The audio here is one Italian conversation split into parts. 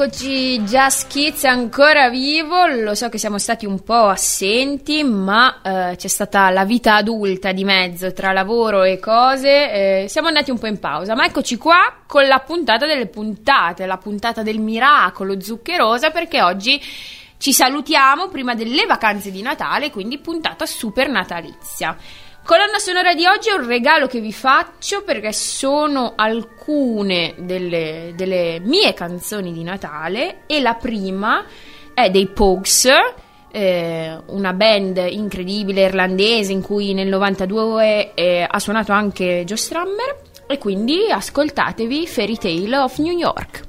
rieccoci, Just Kids è ancora vivo, lo so che siamo stati un po' assenti, ma eh, c'è stata la vita adulta di mezzo tra lavoro e cose, eh, siamo andati un po' in pausa, ma eccoci qua con la puntata delle puntate, la puntata del miracolo zuccherosa, perché oggi ci salutiamo prima delle vacanze di Natale, quindi puntata super natalizia. Colonna sonora di oggi è un regalo che vi faccio perché sono alcune delle, delle mie canzoni di Natale e la prima è dei Pogues, eh, una band incredibile irlandese in cui nel 92 eh, ha suonato anche Joe Strummer e quindi ascoltatevi Fairy Tale of New York.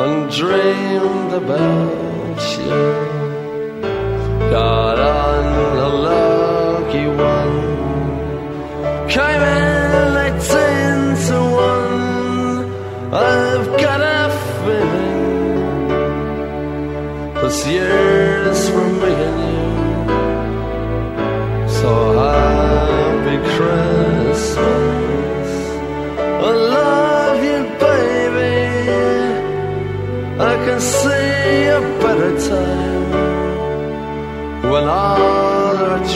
and dreamed about you. Got on a lucky one, came in eighteen to one. I've got a feeling this year's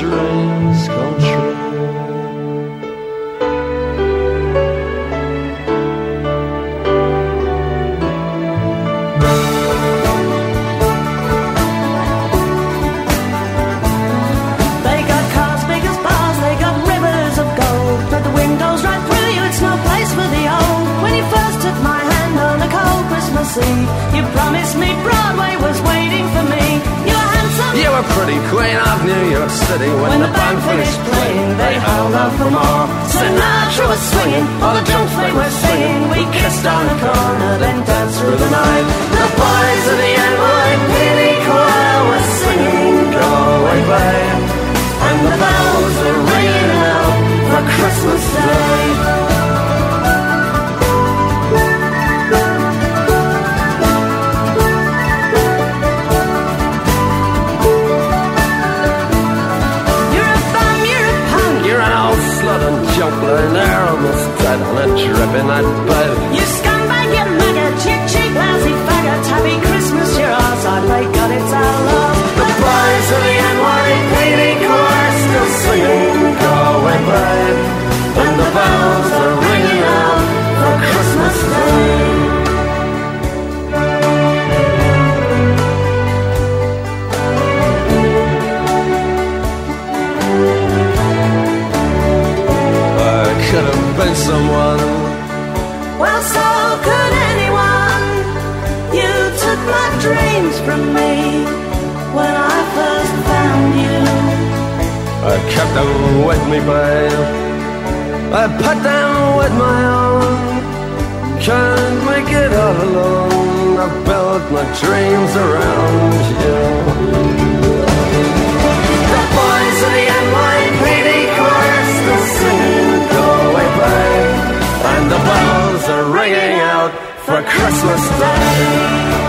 culture is. Me, babe. I put them with my own. Can't make it all alone. I built my dreams around you. The boys of the NYPD chorus still singing, go away, babe. And the bells are ringing out for Christmas Day.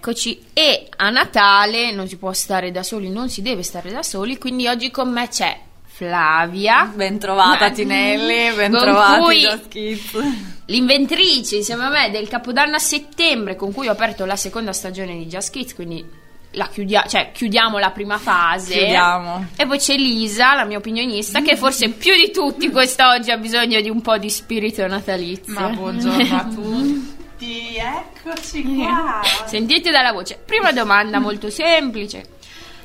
E rieccoci. E a Natale non si può stare da soli, non si deve stare da soli, quindi oggi con me c'è Flavia. Ben trovata Ma- Tinelli, ben con trovati cui- Just Kids. L'inventrice insieme a me del Capodanno a settembre con cui ho aperto la seconda stagione di Just Kids, quindi la chiudia- cioè, chiudiamo la prima fase. Chiudiamo. E poi c'è Lisa, la mia opinionista, che forse più di tutti quest'oggi ha bisogno di un po' di spirito natalizio. Ma buongiorno a tutti, eccoci qua. Sentite dalla voce. Prima domanda molto semplice.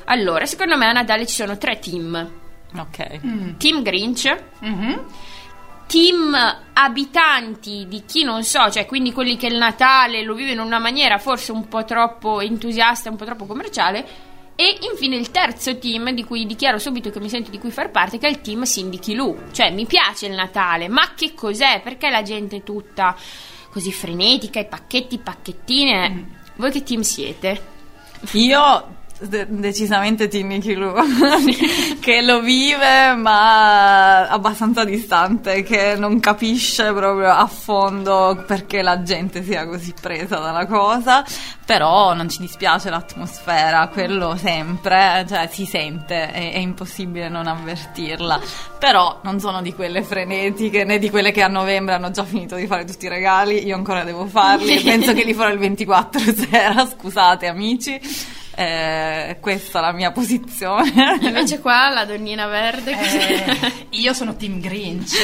Allora, secondo me a Natale ci sono tre team. Ok. Team Grinch, Mhm. team abitanti di chi non so, cioè quindi quelli che il Natale lo vivono in una maniera forse un po' troppo entusiasta, un po' troppo commerciale. E infine il terzo team di cui dichiaro subito che mi sento di cui far parte, che è il team Cindy Lou. Cioè, mi piace il Natale, ma che cos'è? Perché la gente è tutta così frenetica, i pacchetti, pacchettine? Voi che team siete? Io de- decisamente Tinny Kilu che lo vive ma abbastanza distante che non capisce proprio a fondo perché la gente sia così presa dalla cosa. Però non ci dispiace l'atmosfera quello sempre cioè si sente è, è impossibile non avvertirla. Però non sono di quelle frenetiche né di quelle che a novembre hanno già finito di fare tutti i regali io ancora devo farli penso che li farò il 24 sera scusate amici eh, questa è la mia posizione. Invece qua la donnina verde. Eh, io sono Team Grinch,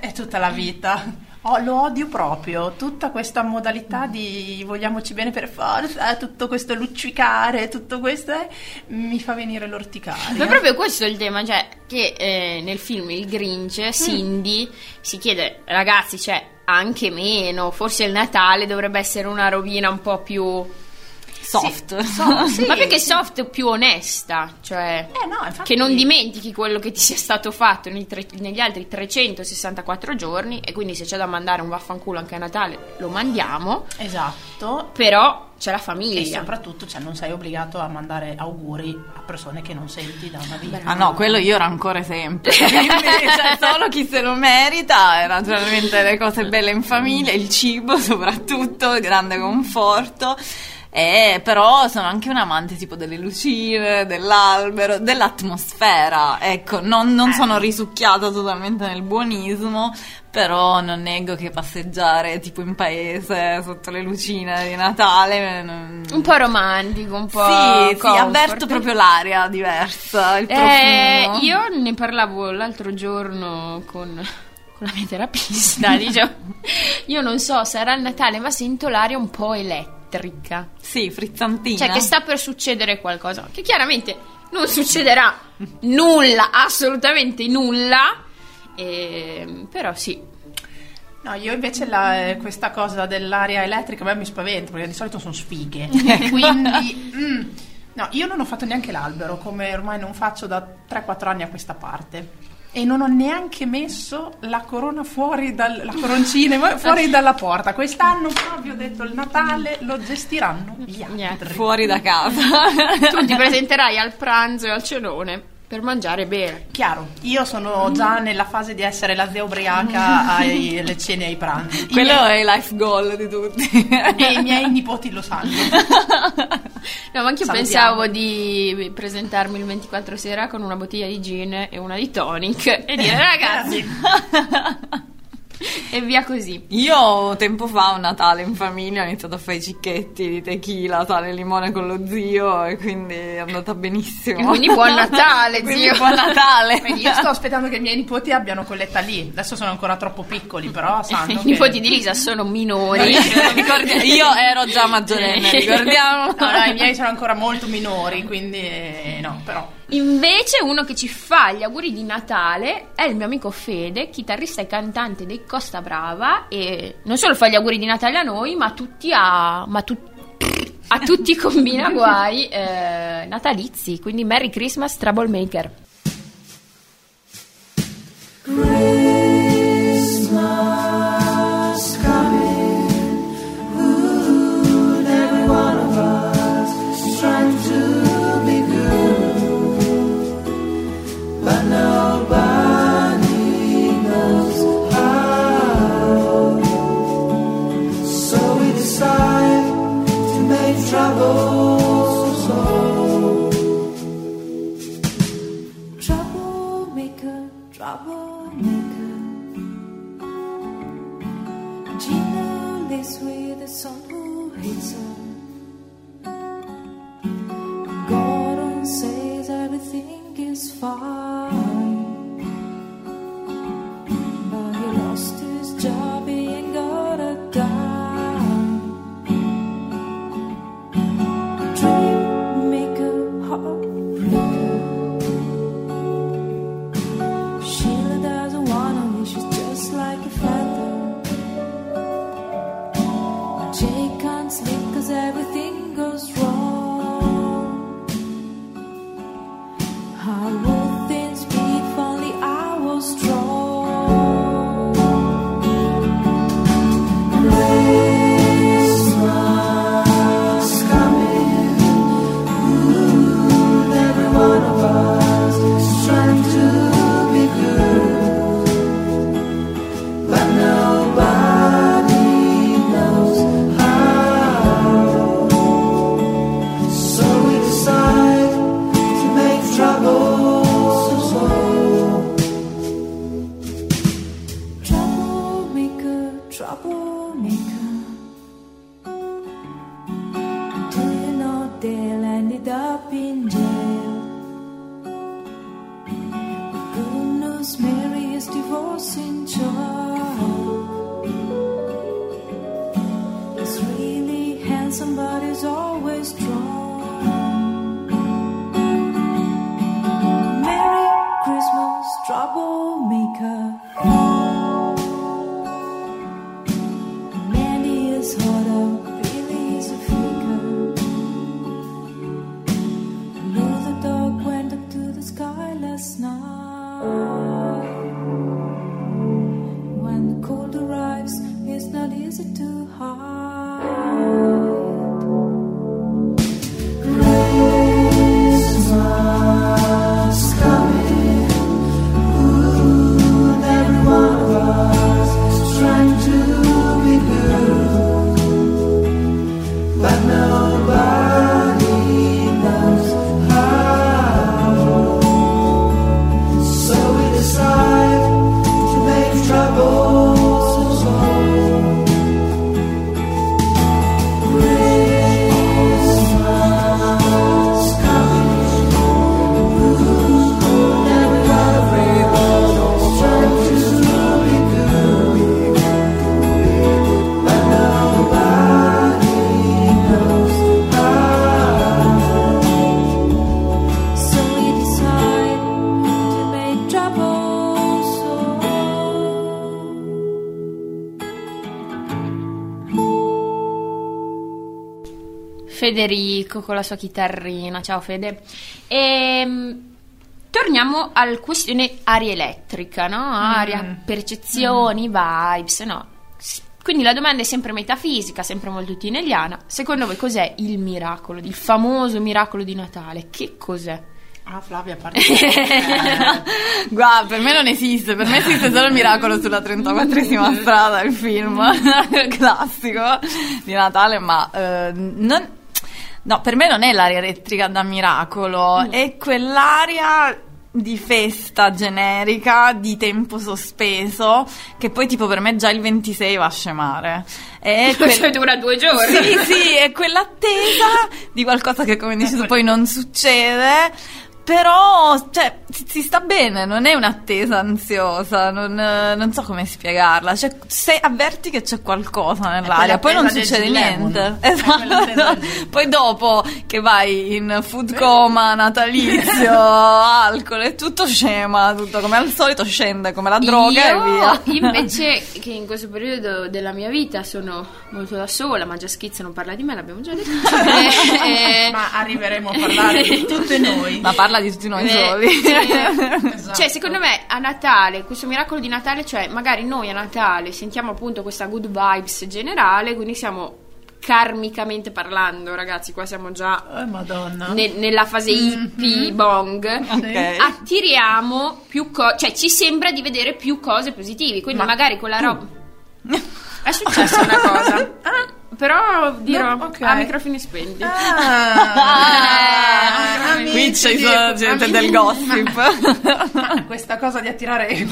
è tutta la vita. Oh, lo odio proprio, tutta questa modalità di vogliamoci bene per forza, tutto questo luccicare, tutto questo eh, mi fa venire l'orticaria. Ma proprio questo è il tema, cioè che eh, nel film Il Grinch, Cindy si chiede, ragazzi, c'è anche meno, forse il Natale dovrebbe essere una rovina un po' più... Soft. So- sì, Ma perché sì. soft più onesta, cioè... Eh no, infatti- Che non dimentichi quello che ti sia stato fatto nei tre- negli altri 364 giorni e quindi se c'è da mandare un vaffanculo anche a Natale lo mandiamo, Esatto. però c'è la E famiglia. soprattutto cioè, non sei obbligato a mandare auguri a persone che non senti da una vita. Ah no, quello io rancore sempre. Quindi, cioè, solo chi se lo merita, e naturalmente le cose belle in famiglia, il cibo soprattutto, grande conforto. E però sono anche un amante tipo delle lucine, dell'albero, dell'atmosfera. Ecco, non, non sono risucchiata totalmente nel buonismo, però non nego che passeggiare tipo in paese sotto le lucine di Natale. non- Un po' romantico, un po' Sì, sì, comfort. avverto proprio l'aria diversa, Eh, io ne parlavo l'altro giorno con, con la mia terapista. dicevo, io non so, sarà il Natale, ma sento l'aria un po' elettrica. Sì, frizzantina. Cioè, che sta per succedere qualcosa. Che chiaramente non succederà nulla, assolutamente nulla. E, però sì. No, io invece la- eh, questa cosa dell'aria elettrica a me mi spaventa perché di solito sono sfighe. Quindi, mm, no, io non ho fatto neanche l'albero, come ormai non faccio da 3-4 anni a questa parte. E non ho neanche messo la corona fuori dal, la coroncina fuori dalla porta. Quest'anno proprio ho detto il Natale lo gestiranno gli altri. Niente. fuori da casa. Tu ti presenterai al pranzo e al cenone per mangiare e bere. Chiaro, io sono già nella fase di essere la zia ubriaca alle cene e ai pranzi. Quello miei- è il life goal di tutti. e i miei nipoti lo sanno. No, ma anche io pensavo di presentarmi il 24 sera con una bottiglia di gin e una di tonic e dire ragazzi e via così. Io tempo fa un Natale in famiglia ho iniziato a fare i cicchetti di tequila, sale e limone con lo zio e quindi è andata benissimo. E quindi buon Natale, Quindi zio. buon Natale. Io sto aspettando che i miei nipoti abbiano quell'età lì. Adesso sono ancora troppo piccoli, però sanno I che... nipoti di Lisa sono minori. Io ero già maggiorenne, ricordiamo. No, no, i miei sono ancora molto minori, quindi eh, no, però... Invece uno che ci fa gli auguri di Natale è il mio amico Fede, chitarrista e cantante dei Costa Brava. E non solo fa gli auguri di Natale a noi, ma tutti a, ma tu- a tutti combina guai eh, natalizi, quindi Merry Christmas Troublemaker. So favor. Federico con la sua chitarrina. Ciao Fede. Ehm, torniamo alla questione aria elettrica, no? Aria, percezioni, vibes, no? Quindi la domanda è sempre metafisica, sempre molto tineliana. Secondo voi cos'è il miracolo, il famoso miracolo di Natale? Che cos'è? Ah, Flavia, parli. Guarda, per me non esiste, per me esiste solo il miracolo sulla 34esima strada, il film classico di Natale, ma eh, non- no, per me non è l'aria elettrica da miracolo, è quell'aria di festa generica di tempo sospeso che poi tipo per me già il 26 va a scemare. È quel- Cioè dura due giorni. sì, sì, è quell'attesa di qualcosa che, come dici tu, poi non succede. Però, cioè, si, si sta bene, non è un'attesa ansiosa, non, eh, non so come spiegarla. Cioè, se avverti che c'è qualcosa nell'aria, poi non succede niente. È Esatto. Poi dopo che vai in food coma natalizio, alcol e tutto scema, tutto come al solito scende come la droga Io, e via. invece, che in questo periodo della mia vita sono molto da sola, ma già Schizzo non parla di me, l'abbiamo già detto. Eh, eh, Ma arriveremo a parlare di tutte noi. Ma parla di tutti noi Eh, soli. Esatto. Cioè, secondo me a Natale, questo miracolo di Natale, cioè magari noi a Natale sentiamo appunto questa good vibes generale, quindi siamo karmicamente parlando, ragazzi, qua siamo già Oh, madonna. ne- nella fase hippie bong. Ok. Attiriamo più cose, cioè ci sembra di vedere più cose positive, quindi Ma magari con la roba è successa una cosa. Ah, Però dirò No, ok. a microfoni spenti. Ah, amici Qui c'è di- solo gente amici- del gossip. Ma questa cosa di attirare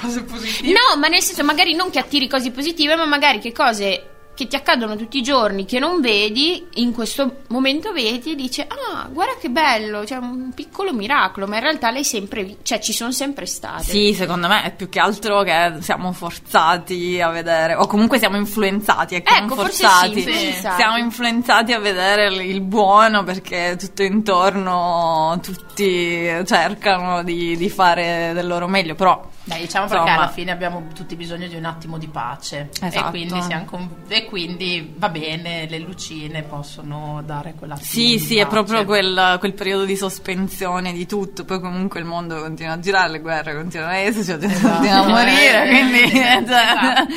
cose positive. No, ma nel senso, magari non che attiri cose positive, ma magari che cose che ti accadono tutti i giorni che non vedi, in questo momento vedi e dici: Ah, guarda che bello, c'è un piccolo miracolo, ma in realtà lei sempre, cioè ci sono sempre state. Sì, secondo me è più che altro che siamo forzati a vedere, o comunque siamo influenzati, ecco, Ecco, forse sì, forzati. influenzati. Siamo influenzati a vedere il il buono perché tutto intorno tutti cercano di, di fare del loro meglio, però Dai, diciamo perché Insomma. alla fine abbiamo tutti bisogno di un attimo di pace. E Esatto. quindi, siamo con- e quindi va bene, le lucine possono dare Sì, di sì, è pace. proprio quel, quel periodo di sospensione di tutto, poi comunque il mondo continua a girare, le guerre continuano a esserci, gente Esatto. continua a morire, quindi cioè, esatto.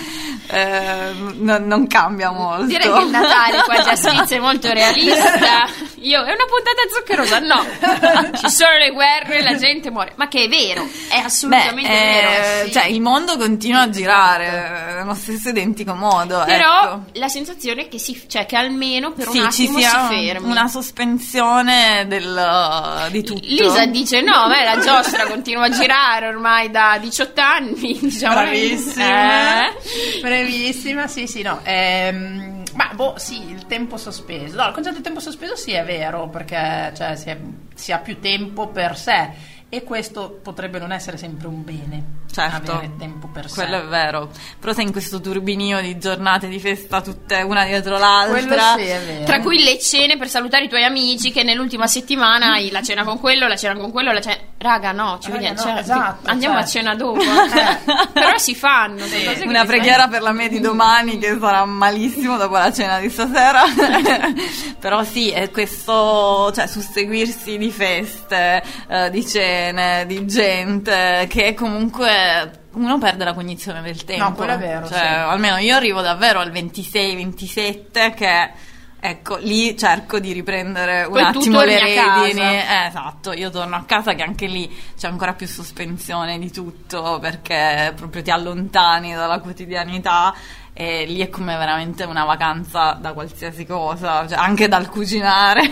eh, non, non cambia molto. Direi che il Natale qua già Schizzo è molto realista. Io, è una puntata zuccherosa? No, ci sono le guerre, la gente muore. Ma che è vero, è assolutamente Beh, eh, vero. sì. cioè il mondo continua a girare eh, nello stesso identico modo. Però ecco. la sensazione è che, si, cioè, che almeno per Sì, un ci attimo si fermi. una sospensione del, di tutto. Lisa dice: No, me la giostra continua a girare ormai da 18 anni. Diciamo, Bravissima, Eh? bravissima, sì, sì, no. ehm, Ma boh, sì, il tempo sospeso. No, il concetto di tempo sospeso sì è vero, perché cioè, si, è- si ha più tempo per sé e questo potrebbe non essere sempre un bene. Certo, avere tempo per sé. quello è vero. Però sei in questo turbinio di giornate di festa tutte una dietro l'altra. Sì è vero. Tra cui le cene per salutare i tuoi amici che nell'ultima settimana hai la cena con quello, la cena con quello, la cena... Raga no, ci Raga, vediamo, no, cioè, esatto, andiamo a cioè. cena dopo. eh. Però si fanno. che Una preghiera per la me di domani che sarà malissimo dopo la cena di stasera. Però sì, è questo, cioè susseguirsi di feste, eh, di cene, di gente che comunque uno perde la cognizione del tempo. quello è vero, Cioè, sì. almeno io arrivo davvero al 26-27 che ecco, lì cerco di riprendere un Poi attimo le redini. Eh, esatto, io torno a casa che anche lì c'è ancora più sospensione di tutto perché proprio ti allontani dalla quotidianità e lì è come veramente una vacanza da qualsiasi cosa, cioè anche dal cucinare.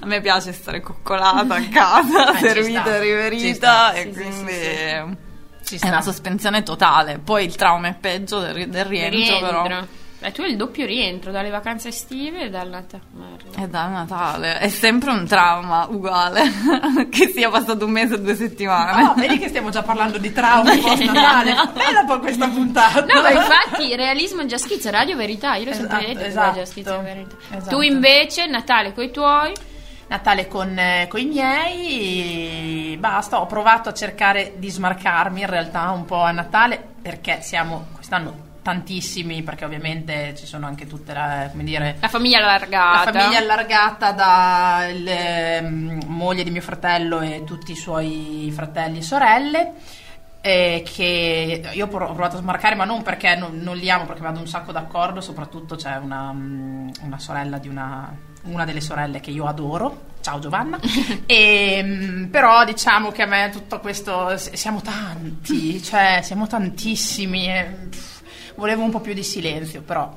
a me piace stare coccolata a casa, Eh, servita e riverita e Sì, sì, quindi sì, Ci è una sospensione totale. Poi il trauma è peggio del, del rientro, però. Rientro. Eh, tu hai il doppio rientro dalle vacanze estive e dal Natale. È da Natale, è sempre un trauma uguale, che sia passato un mese o due settimane. Oh, vedi che stiamo già parlando di traumi post Natale. Bella un po' questa puntata. No, ma infatti realismo già schizza, radio verità, io l'ho sempre Esatto, detto esatto. già schizza verità. Esatto. Tu invece Natale coi tuoi Natale con, eh, con i miei, basta, ho provato a cercare di smarcarmi in realtà un po' a Natale perché siamo quest'anno tantissimi, perché ovviamente ci sono anche tutte la, come dire, la famiglia allargata. la famiglia allargata da le, mm, moglie di mio fratello e tutti i suoi fratelli e sorelle. che io ho prov- ho provato a smarcare, ma non perché non, non li amo, perché vado un sacco d'accordo. Soprattutto c'è una, mm, una sorella di una, una delle sorelle che io adoro. Ciao Giovanna. E, mm, però diciamo che a me tutto questo. Siamo tanti, cioè siamo tantissimi. e, volevo un po' più di silenzio, però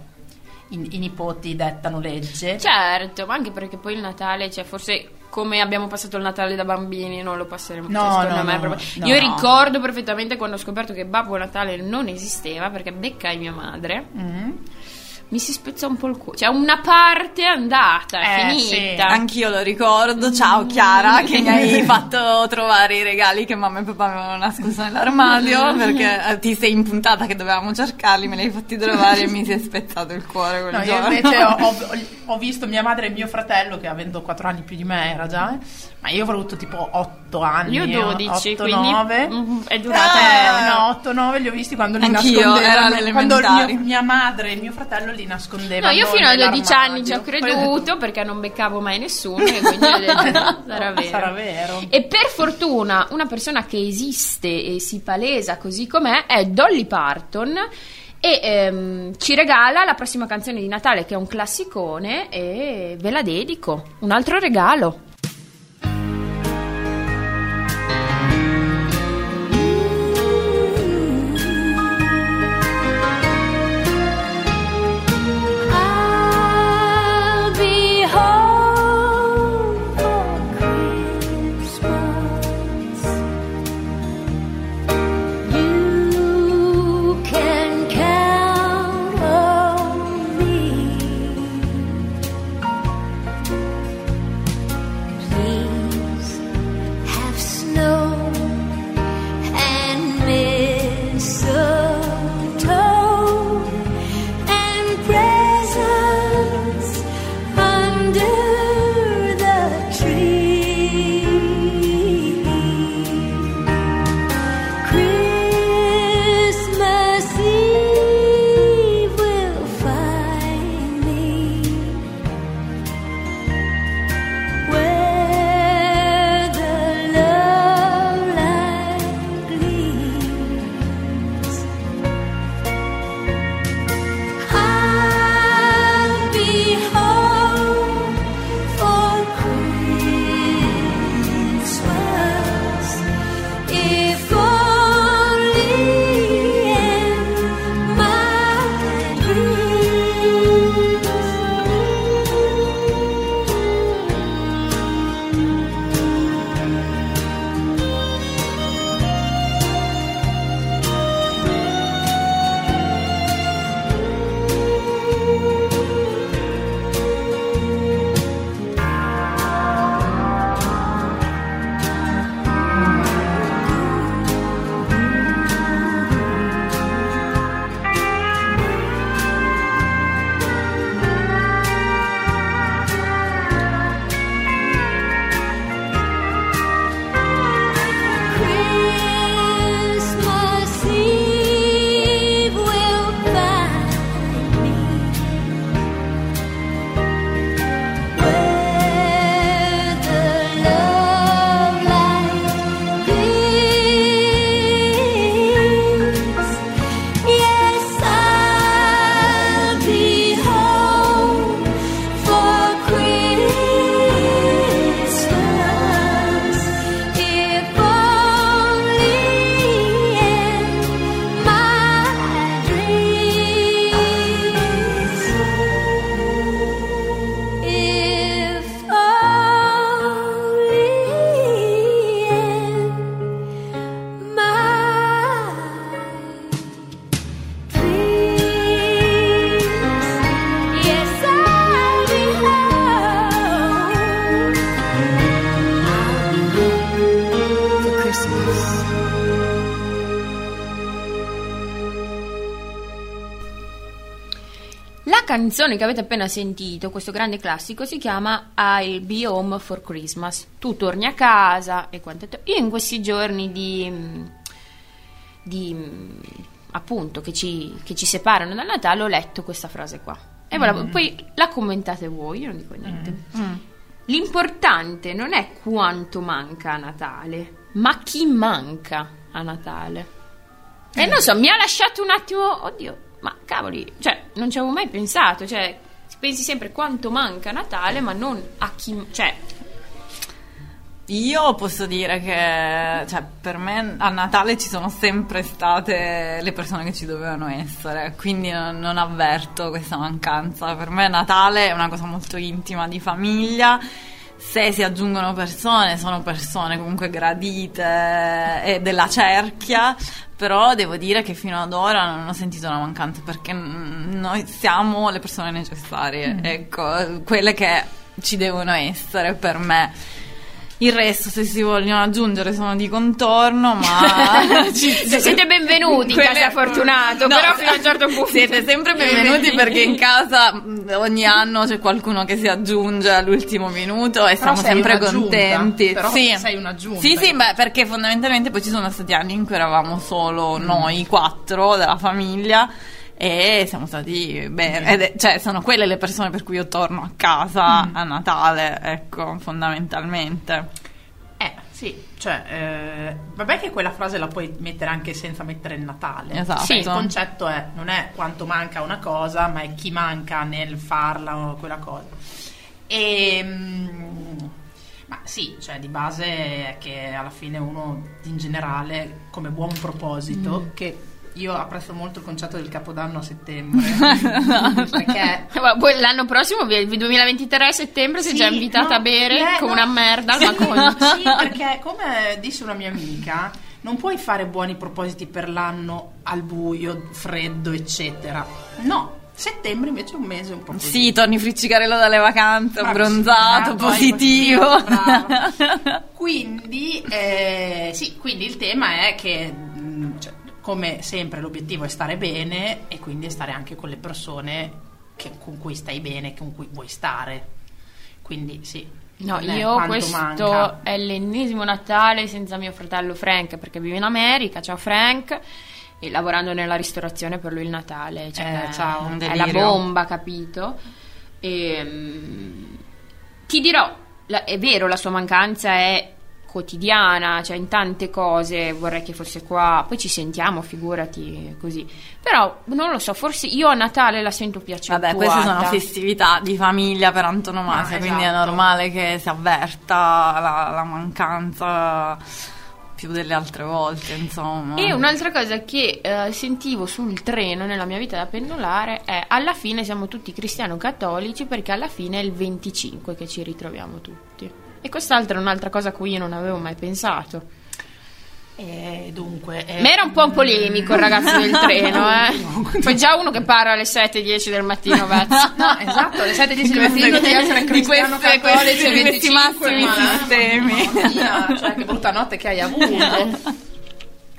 i, i nipoti dettano legge. Certo, ma anche perché poi il Natale, cioè forse come abbiamo passato il Natale da bambini, non lo passeremo. No, cioè, secondo no, me no, proprio- no. Io ricordo perfettamente quando ho scoperto che Babbo Natale non esisteva perché beccai mia madre. Mm. Mi si spezza un po' il cuore. Cioè, una parte è andata, è Eh, finita. Anch'io lo ricordo, ciao Chiara che mi hai fatto trovare i regali che mamma e papà avevano nascosto nell'armadio perché eh, ti sei impuntata che dovevamo cercarli, me li hai fatti trovare e mi si è spezzato il cuore quel No, io giorno. invece ho, ho- ho visto mia madre e mio fratello che avendo 4 anni più di me era già, eh, ma io avrò avuto tipo 8 anni. Io eh, 12, 8, quindi 9. mm, è durata. Eh, no, 8-9 li ho visti quando li Anch'io, nascondevano. era quando mio- mia madre e mio fratello li nascondevano. No, io fino a 12 anni ci ho creduto perché non beccavo mai nessuno e quindi ho detto, sarà vero. Sarà vero. E per fortuna una persona che esiste e si palesa così com'è è Dolly Parton e ehm, ci regala la prossima canzone di Natale che è un classicone e ve la dedico. Un altro regalo. Canzone che avete appena sentito, questo grande classico, si chiama I'll Be Home for Christmas. Tu torni a casa e quant'altro. Io in questi giorni di, di appunto che ci, che ci separano dal Natale ho letto questa frase qua. E volevo- poi la commentate voi, io non dico niente. L'importante non è quanto manca a Natale, ma chi manca a Natale. E non so, mi ha lasciato un attimo, oddio, ma cavoli, cioè, non ci avevo mai pensato, cioè, pensi sempre quanto manca Natale, ma non a chi, cioè, Io posso dire che cioè, per me a Natale ci sono sempre state le persone che ci dovevano essere, quindi non, non avverto questa mancanza. Per me Natale è una cosa molto intima di famiglia. Se si aggiungono persone, sono persone comunque gradite e della cerchia, però devo dire che fino ad ora non ho sentito una mancanza perché mm, noi siamo le persone necessarie, ecco, quelle che ci devono essere per me. Il resto, se si vogliono aggiungere, sono di contorno, ma ci- siete benvenuti in Quelle- casa Fortunato, No, però fino a un certo punto. Siete sempre benvenuti perché in casa ogni anno c'è qualcuno che si aggiunge all'ultimo minuto e Però siamo sempre contenti. però sì. sei un'aggiunta. Sì, sì, beh, perché fondamentalmente poi ci sono stati anni in cui eravamo solo noi quattro della famiglia. E siamo stati bene, ed è- cioè sono quelle le persone per cui io torno a casa a Natale, ecco, fondamentalmente. Eh, sì, cioè, eh, vabbè che quella frase la puoi mettere anche senza mettere il Natale. Esatto. Cioè, il concetto è, non è quanto manca una cosa, ma è chi manca nel farla o quella cosa. E, mm, ma sì, cioè, di base è che alla fine uno, in generale, come buon proposito, che io apprezzo molto il concetto del Capodanno a settembre, perché l'anno prossimo, il 2023 a settembre, sei Sì, già invitata no, a bere eh, come no. una merda Sì, balcone. sì, perché come disse una mia amica, non puoi fare buoni propositi per l'anno al buio, freddo, eccetera. No, settembre invece è un mese un po' così. Sì, torni friccicarello dalle vacanze, Bravo, bronzato, positivo. brava. Quindi, eh, sì, quindi il tema è che, mh, cioè, come sempre, l'obiettivo è stare bene e quindi stare anche con le persone che- con cui stai bene, con cui vuoi stare. Quindi sì. No, io questo manca. è l'ennesimo Natale senza mio fratello Frank perché vive in America. Ciao Frank. E lavorando nella ristorazione per lui il Natale. Cioè, Eh, ciao, è la bomba, capito? E, mm, ti dirò, la- è vero, la sua mancanza è quotidiana, cioè in tante cose vorrei che fosse qua, poi ci sentiamo, figurati così. Però non lo so, forse io a Natale la sento più accentuata. Vabbè, queste sono festività di famiglia per antonomasia, Ah, quindi è esatto. normale che si avverta la, la mancanza più delle altre volte, insomma. E un'altra cosa che eh, sentivo sul treno nella mia vita da pendolare è alla fine siamo tutti cristiano-cattolici perché alla fine è il 25 che ci ritroviamo tutti. E quest'altra è un'altra cosa a cui io non avevo mai pensato. Eh, dunque, eh, Ma era un po' polemico il ragazzo del treno, eh. Poi già uno che parla alle 7-10 del mattino, Vaz. No, esatto, alle 7 di Di queste- mattino devi essere di queste- questi- questi 25, massimi ma- sistemi. Mamma mia, cioè che brutta notte che hai avuto.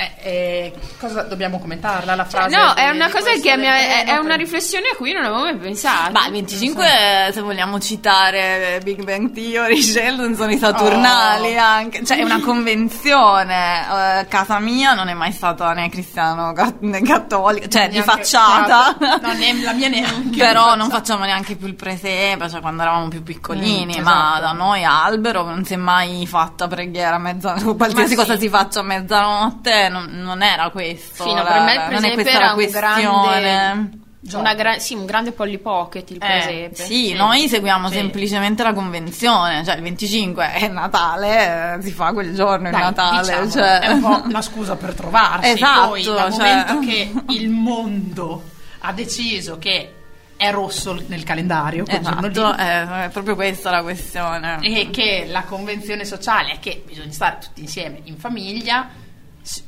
Eh, eh, cosa dobbiamo commentarla la frase? No, di- è una di cosa che mi è, è una riflessione a cui non avevo mai pensato. Ma il 25, se vogliamo citare Big Bang Theory, Sheldon sono i Saturnali Oh. anche, cioè è una convenzione. Eh, casa mia non è mai stata né cristiano né cattolica, cioè di Neanche- facciata. esatto. No, ne- la mia neanche. Però di non facciata. facciamo neanche più il presepe, cioè quando eravamo più piccolini, Mm, ma esatto. da noi a albero non si è mai fatta preghiera a mezzanotte, qualsiasi sì. cosa si faccia a mezzanotte, non, non era questo. Sì, no, la- per me il è presepe era la un questione. grande- Una gra- sì, un grande Polly Pocket il Eh, presepe. Sì, noi seguiamo Sì. semplicemente la convenzione, cioè il 25 è Natale, eh, si fa quel giorno il Dai, Natale, diciamo, cioè... è un po' la scusa per trovarsi. Esatto, Poi, dal cioè- momento che il mondo ha deciso che è rosso nel calendario Esatto, eh, è proprio questa la questione. e che la convenzione sociale è che bisogna stare tutti insieme in famiglia.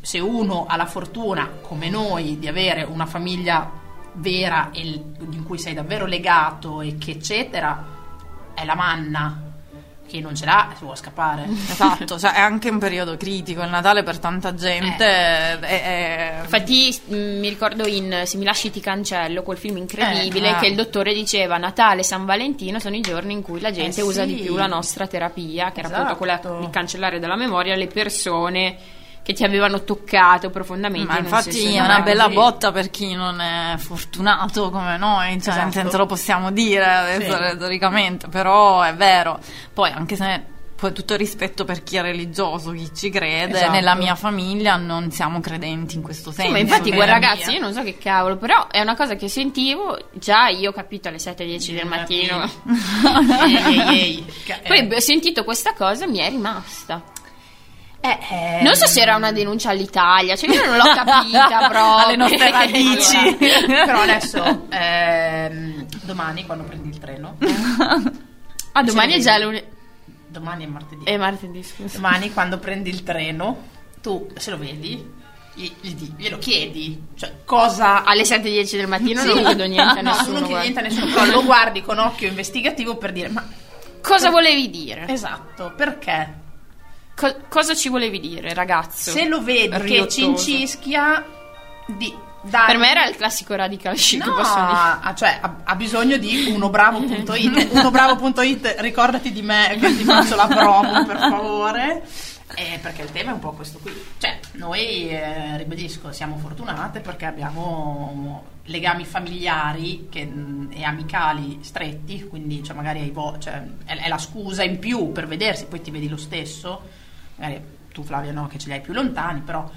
Se uno ha la fortuna, come noi, di avere una famiglia vera e in cui sei davvero legato e che eccetera, è la manna chi non ce l'ha si può scappare. Esatto, cioè è anche un periodo critico, il Natale per tanta gente è, è- Infatti mh, mi ricordo in Se mi lasci ti cancello, quel film incredibile, Eh, eh. che il dottore diceva Natale e San Valentino sono i giorni in cui la gente Eh, usa sì. di più la nostra terapia, che era Esatto. appunto quella di cancellare dalla memoria le persone che ti avevano toccato profondamente. Ma infatti è una bella così. botta per chi non è fortunato come noi, cioè Esatto. senso lo possiamo dire adesso Sì. retoricamente, però è vero. Poi anche se poi tutto rispetto per chi è religioso, chi ci crede, Esatto. nella mia famiglia non siamo credenti in questo senso. Sì, ma infatti, Nella quel mia. ragazzi, io non so che cavolo, però è una cosa che sentivo già io ho capito alle 7-10 del mattino. Ehi, ehi, ehi. Poi eh, ho sentito questa cosa mi è rimasta. Eh, eh, Non so se era una denuncia all'Italia, cioè io non l'ho capita proprio. Alle nostre radici. Però adesso, ehm, domani quando prendi il treno, Ah, domani è già lunedì. domani è martedì. È martedì, scusa. Domani quando prendi il treno, tu se lo vedi, gli- gli di- glielo chiedi, cioè cosa... Alle 7-10 del mattino Sì. non chiedo niente a No, nessuno. non guarda. niente a nessuno, però lo guardi con occhio investigativo per dire, ma Cosa volevi dire? esatto, perché? Co- cosa ci volevi dire, ragazzo? Se lo vedi che Riottoso. cincischia di dare... Per me era il classico radical chic, No, posso dire. ha, cioè, ha, ha bisogno di unobravo.it. Unobravo.it, ricordati di me che ti faccio la promo, per favore. Eh, perché il tema è un po' questo qui. Cioè, noi, eh, ribadisco, siamo fortunate perché abbiamo legami familiari che, mh, e amicali stretti, quindi cioè, magari hai vo- cioè, è, è la scusa in più per vedersi, poi ti vedi lo stesso. Magari tu, Flavia, no, che ce li hai più lontani, però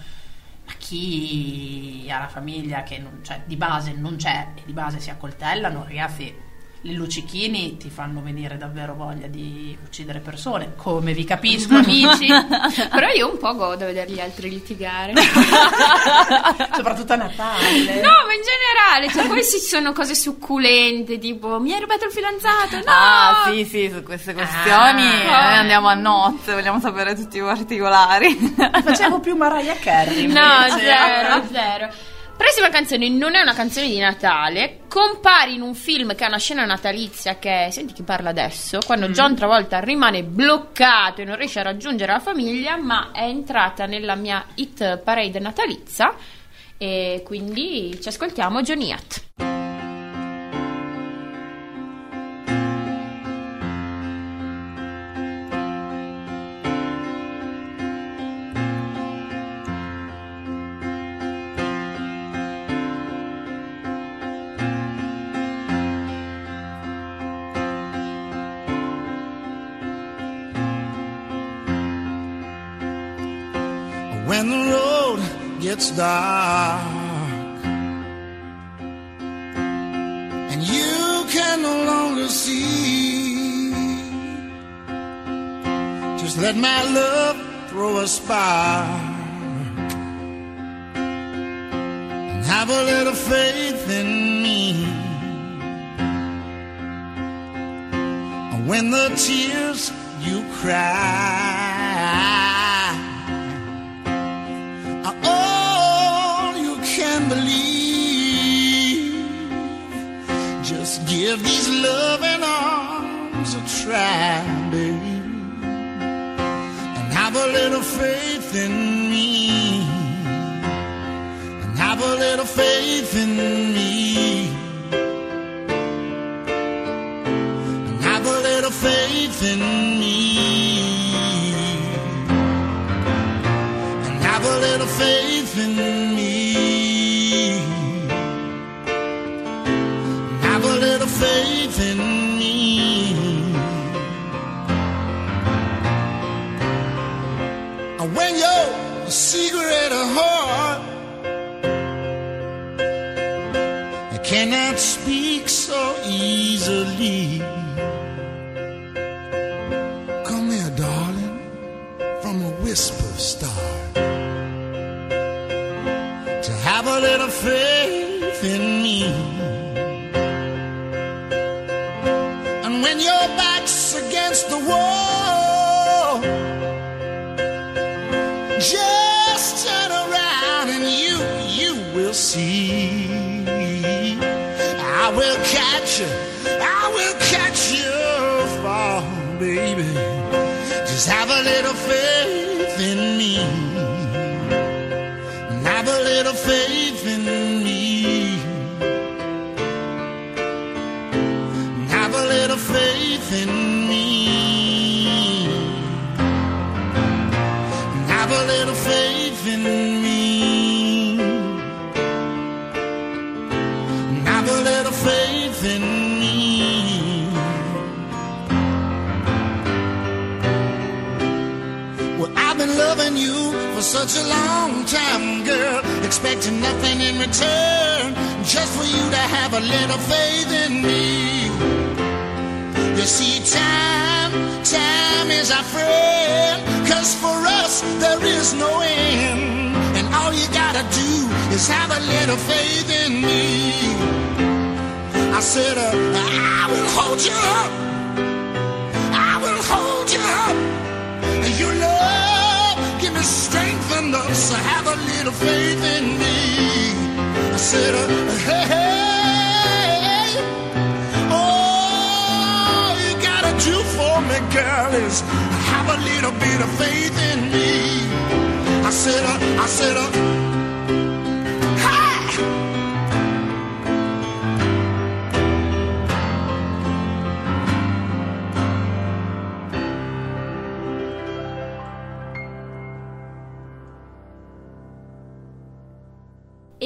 ma chi ha la famiglia che non, cioè, di base non c'è e di base si accoltellano, ragazzi, le luccichini ti fanno venire davvero voglia di uccidere persone, come vi capisco amici, Però io un po' godo a vedere gli altri litigare. soprattutto a Natale. No, ma in generale, cioè, poi ci sono cose succulente, tipo mi hai rubato il fidanzato, no! Ah, sì, sì, su queste questioni Ah. eh, andiamo a nozze, vogliamo sapere tutti i particolari. Facevo più Mariah Carey. No, invece. zero, zero. Prossima canzone non è una canzone di Natale, compare in un film che ha una scena natalizia che senti chi parla adesso, quando John Travolta rimane bloccato e non riesce a raggiungere la famiglia, ma è entrata nella mia hit parade natalizia e quindi ci ascoltiamo Johnny Hat. Dark and you can no longer see. Just let my love throw a spark and have a little faith in me. And when the tears you cry believe. Just give these loving arms a try, baby, and have a little faith in me, and have a little faith in me, and have a little faith in me and have a little faith in me. a cigarette heart. I cannot speak so easily. Baby. Just have a little faith such a long time, girl, expecting nothing in return, just for you to have a little faith in me. You see, time, time is our friend, cause for us there is no end, and all you gotta do is have a little faith in me. I said, uh, I will hold you up. I will hold you up. And your love give me strength enough to have a little faith in me. I said, uh, hey, hey, all you gotta do for me, girl, is have a little bit of faith in me. I said, uh, I said, uh,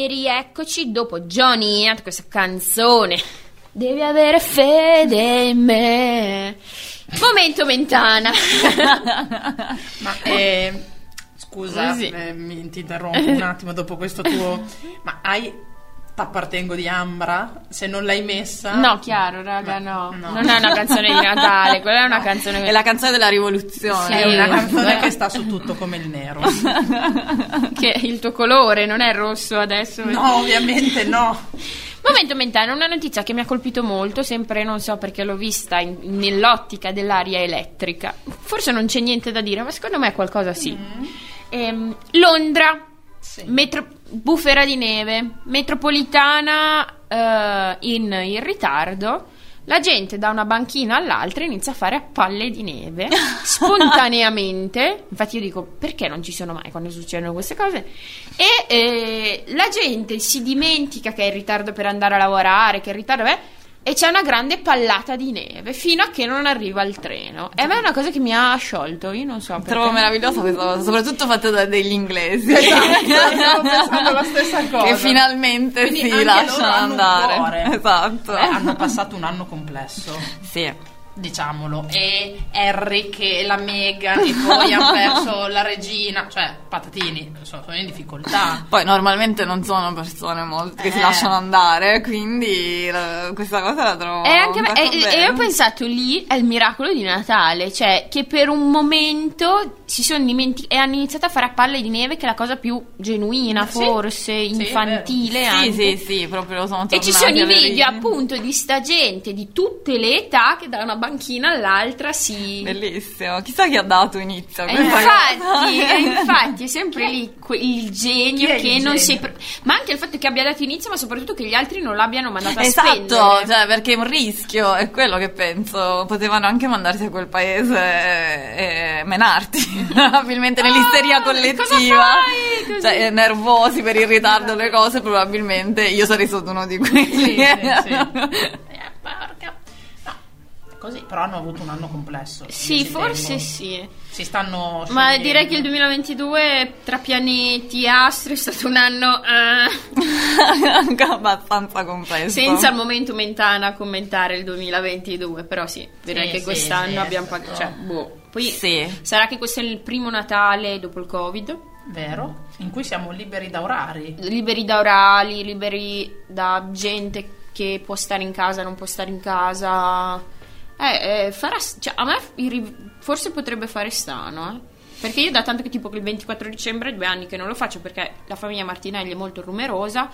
E rieccoci dopo Johnny Ian, questa canzone. Devi avere fede in me. Momento mentana. Ma eh, scusa, eh, mi, ti interrompo un attimo dopo questo tuo. Ma hai T'appartengo di Ambra? Se non l'hai messa. No, chiaro, raga, no. No. Non è una canzone di Natale, quella è una canzone È la canzone della rivoluzione. È una Sì. canzone che sta su tutto come il nero. che è il tuo colore, non è rosso adesso. No, ovviamente no. Momento mentale, una notizia che mi ha colpito molto, sempre non so perché l'ho vista in- nell'ottica dell'aria elettrica. Forse non c'è niente da dire, ma secondo me qualcosa sì. Ehm, Londra, Sì. metro- bufera di neve, metropolitana eh, in, in ritardo. La gente da una banchina all'altra inizia a fare a palle di neve spontaneamente. Infatti, io dico perché non ci sono mai quando succedono queste cose. E eh, la gente si dimentica che è in ritardo per andare a lavorare, che è in ritardo. eh, e c'è una grande pallata di neve fino a che non arriva il treno. E a me è una cosa che mi ha sciolto. Io non so perché. Trovo meravigliosa questa cosa, soprattutto fatta da degli inglesi. Esatto, stavo pensando la stessa cosa. Che finalmente Quindi si lasciano andare. Esatto. Eh, hanno passato un anno complesso. Sì. Diciamolo, e Harry che la Meghan e poi hanno perso la regina, cioè patatini, sono, sono in difficoltà. Poi normalmente non sono persone molto che si Eh. lasciano andare, quindi eh, questa cosa la trovo. E, anche me- e- e ho pensato lì è il miracolo di Natale, cioè che per un momento si sono dimenticati e hanno iniziato a fare a palle di neve, che è la cosa più genuina, Sì. forse, Sì, infantile Sì, anche. sì, sì, proprio sono E ci sono i video appunto di sta gente di tutte le età che da una banchina all'altra si... Bellissimo. Chissà chi ha dato inizio a questa infatti, cosa. infatti è sempre lì que- il genio che il non genio? si... pre- Ma anche il fatto che abbia dato inizio, ma soprattutto che gli altri non l'abbiano mandato a Esatto, spendere. cioè, perché è un rischio, è quello che penso. Potevano anche mandarsi a quel paese e, e menarti, probabilmente nell'isteria Ah, collettiva. cosa fai? Così. Cioè, eh, nervosi per il ritardo delle cose, probabilmente io sarei stato uno di quelli. Sì, sì, sì. Così, però hanno avuto un anno complesso. Sì, forse tengo. sì. Si stanno Ma direi che il 2022 tra pianeti e astri è stato un anno eh, anche abbastanza complesso. senza al momento mentana a commentare il 2022, però sì, direi Sì, che sì, quest'anno sì, abbiamo stato- cioè, boh. Poi Sì. sarà che questo è il primo Natale dopo il Covid, Vero? In cui siamo liberi da orari. liberi da orali, liberi da gente che può stare in casa, non può stare in casa. Eh, eh, farà, cioè, a me forse potrebbe fare strano, eh. Perché io da tanto che tipo il 24 dicembre due anni che non lo faccio perché la famiglia Martinelli è molto rumerosa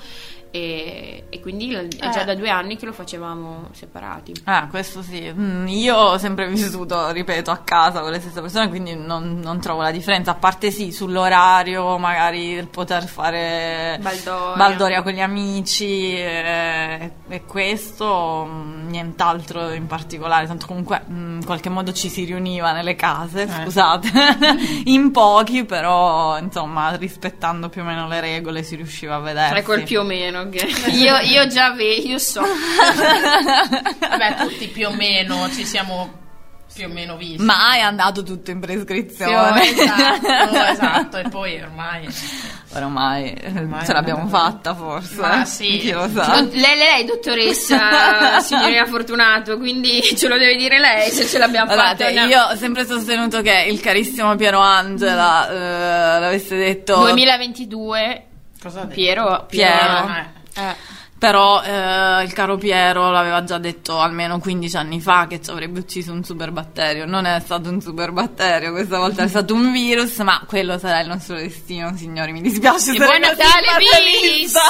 e, e quindi è già Eh. da due anni che lo facevamo separati. Ah, questo sì. Mm, io ho sempre vissuto, ripeto, a casa con le stesse persone, quindi non, non trovo la differenza. A parte sì, sull'orario, magari il poter fare Baldoria. Baldoria con gli amici eh, e questo, mm, nient'altro in particolare. Tanto comunque mm, in qualche modo ci si riuniva nelle case, Eh. scusate, in pochi, però insomma rispettando più o meno le regole si riusciva a vedersi. Sai quel più o meno che io, io già vedo, io so. Vabbè, tutti più o meno ci siamo più o meno visti. Ma è andato tutto in Sì, prescrizione. esatto, esatto, e poi ormai... Ormai, eh, Ormai ce l'abbiamo fatta forse. Ma sì. Chi lo sa. Lei, lei è dottoressa, signorina Fortunato, quindi ce lo deve dire lei se ce l'abbiamo Guardate, fatta. io ho sempre sostenuto che il carissimo Piero Angela eh, l'avesse detto 2022, Cosa detto? Piero, Piero. Eh. eh, Però eh, il caro Piero l'aveva già detto almeno 15 anni fa che ci avrebbe ucciso un superbatterio. Non è stato un superbatterio, questa volta è stato un virus, ma quello sarà il nostro destino, signori. Mi dispiace E buon Natale, fatalista.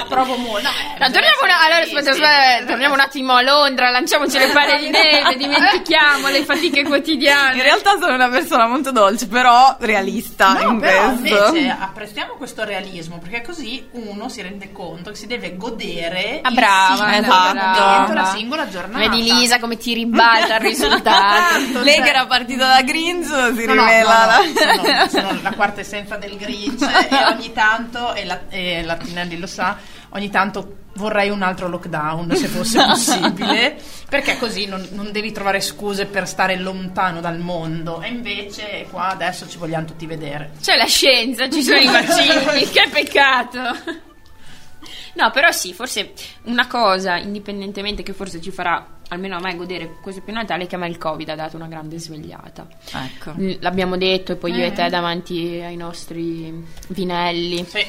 Approvo molto. No, eh, torniamo, una- allora, aspetta, aspetta, torniamo un attimo a Londra, lanciamoci le palle di neve, dimentichiamo le fatiche In quotidiane. realtà sono una persona molto dolce, però realista No, in però questo. invece apprezziamo questo realismo perché così uno si rende conto che si deve godere Ah, brava, esatto. la brava. singgola giornata. Vedi Lisa come ti ribalta il risultato. Lei che era partita da Grinch si No, rivela. no, no, sono, sono la quarta essenza del Grinch e ogni tanto, e la, e la Tinelli lo sa, ogni tanto vorrei un altro lockdown se fosse possibile, perché così non, non devi trovare scuse per stare lontano dal mondo e invece qua adesso ci vogliamo tutti vedere. C'è la scienza, ci sono i vaccini, che peccato. No, però sì, forse una cosa, indipendentemente che forse ci farà, almeno a me, godere questo più Natale, che a me il Covid ha dato una grande svegliata. Ecco. L'abbiamo detto e poi io e te davanti ai nostri vinelli. Sì.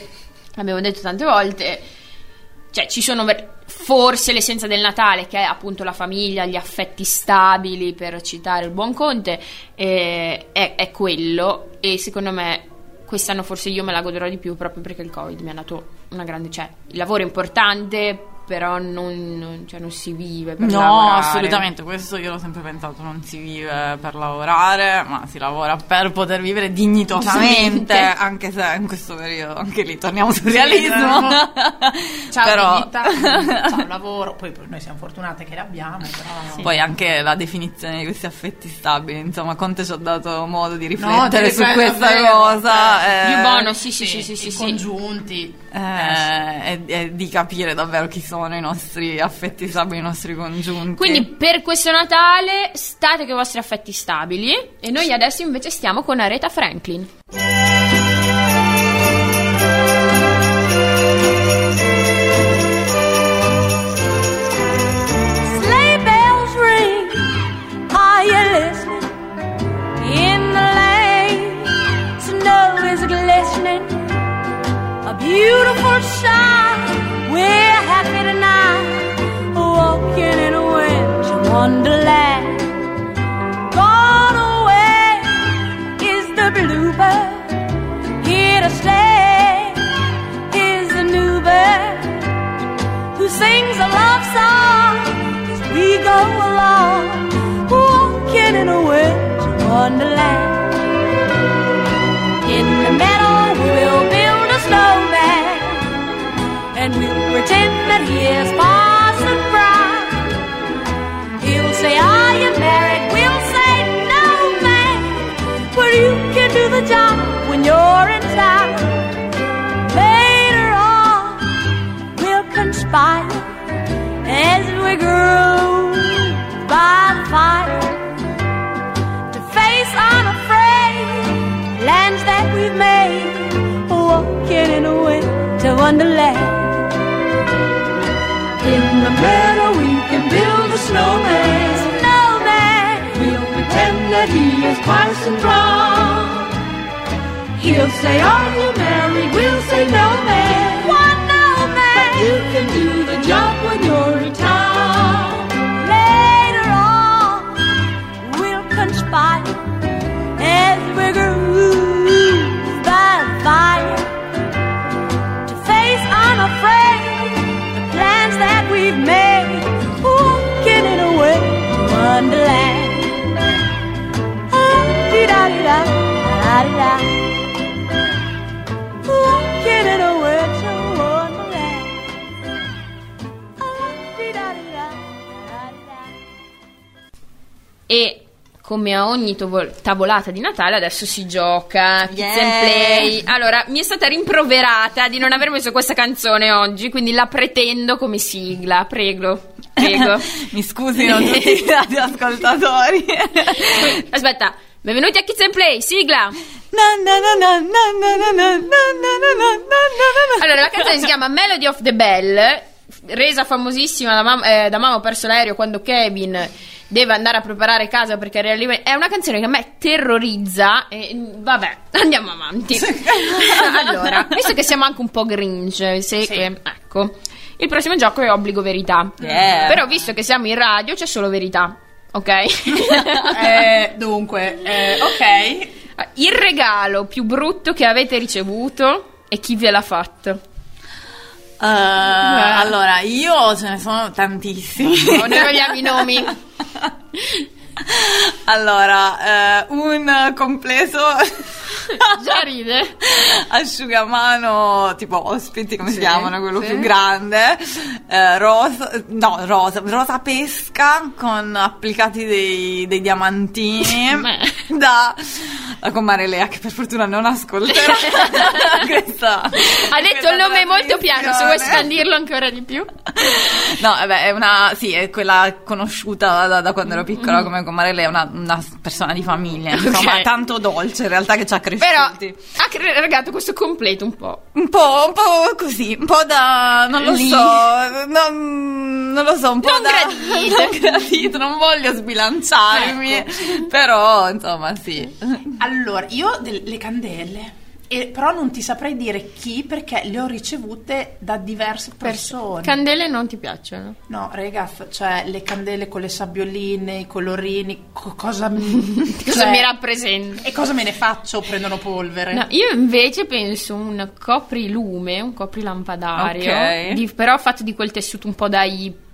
L'abbiamo detto tante volte. Cioè, ci sono ver- forse l'essenza del Natale, che è appunto la famiglia, gli affetti stabili, per citare il buon Conte, eh, è, è quello. E secondo me quest'anno forse io me la goderò di più proprio perché il Covid mi ha dato una grande... Cioè, il lavoro è importante, però non, non- cioè, non si vive per No, lavorare. assolutamente, questo io l'ho sempre pensato, non si vive per lavorare, ma si lavora per poter vivere dignitosamente, anche se in questo periodo, anche lì torniamo sul realismo. no. Ciao però, dignità, ciao lavoro, poi, poi noi siamo fortunate che l'abbiamo, però... poi anche la definizione di questi affetti stabili, insomma, Conte ci ha dato modo di riflettere di su questa vero, cosa. eh. eh, Più buono, sì, sì, sì, sì, sì, sì. congiunti. eh, e, e di capire davvero chi sono i nostri affetti stabili, i nostri congiunti. Quindi per questo Natale state con i vostri affetti stabili e noi adesso invece stiamo con Aretha Franklin. Sleigh bells walking in a winter wonderland. Gone away is the bluebird. Here to stay is the new bird who sings a love song as we go along, walking in a winter wonderland. In the meadow, we'll build a snowman, and we'll pretend that he is Parson say, Are you married? We'll say, No, man, but you can do the job when you're in town. Later on, we'll conspire as we grow by the fire to face unafraid lands that we've made, walking in a winter wonderland. In the meadow, we can build a. Snowman. Is Parson Brown. He'll say, Are you married? We'll say, No, man. Why, no, man? But you can do come a ogni tavol- tavolata di Natale, adesso si gioca, kids and play. Allora, mi è stata rimproverata di non aver messo questa canzone oggi, quindi la pretendo come sigla, prego. Prego. mi scusino tutti i ascoltatori. Aspetta, benvenuti a Kids and Play, sigla. Allora, la canzone si chiama Melody of the Bell, resa famosissima da, mam- eh, da Mamma ho perso l'aereo quando Kevin deve andare a preparare casa perché arriva- è una canzone che a me terrorizza e vabbè, andiamo avanti. allora, visto che siamo anche un po' grinch, se Sì. che- ecco, il prossimo gioco è obbligo verità. Yeah. Però visto che siamo in radio c'è solo verità. Ok? Eh, dunque, eh, ok. Il regalo più brutto che avete ricevuto e chi ve l'ha fatto? Eh, allora, io ce ne sono tantissimi. No, noi vogliamo i nomi. Allora, eh, un completo Già ride. asciugamano tipo ospiti, come si Sì, chiamano, quello sì. più grande, eh, rosa, no, rosa, rosa pesca con applicati dei, dei diamantini da, da comare Lea che per fortuna non ascolterà questa Ha detto il nome molto piano, se vuoi scandirlo ancora di più. No, vabbè, è una. Sì, è quella conosciuta da, da quando ero piccola come Comarella, è una, una persona di famiglia. Insomma, Ok. tanto dolce in realtà che ci ha cresciuti. Però ha cre- regalato questo completo un po'. Un po', un po' così, un po' da. non lo Lì. so. Non, non lo so, un po' Non da. gradito. non gradito, non voglio sbilanciarmi. Ecco. Però, insomma, sì. Allora, io ho delle candele. E, però non ti saprei dire chi perché le ho ricevute da diverse persone. Candele non ti piacciono? no, ragazzi, cioè le candele con le sabbioline, i colorini, co- cosa, mi- Cosa cioè, mi rappresenta? E cosa me ne faccio? Prendono polvere. No, io invece penso un coprilume, un coprilampadario, Ok. di- però fatto di quel tessuto un po' da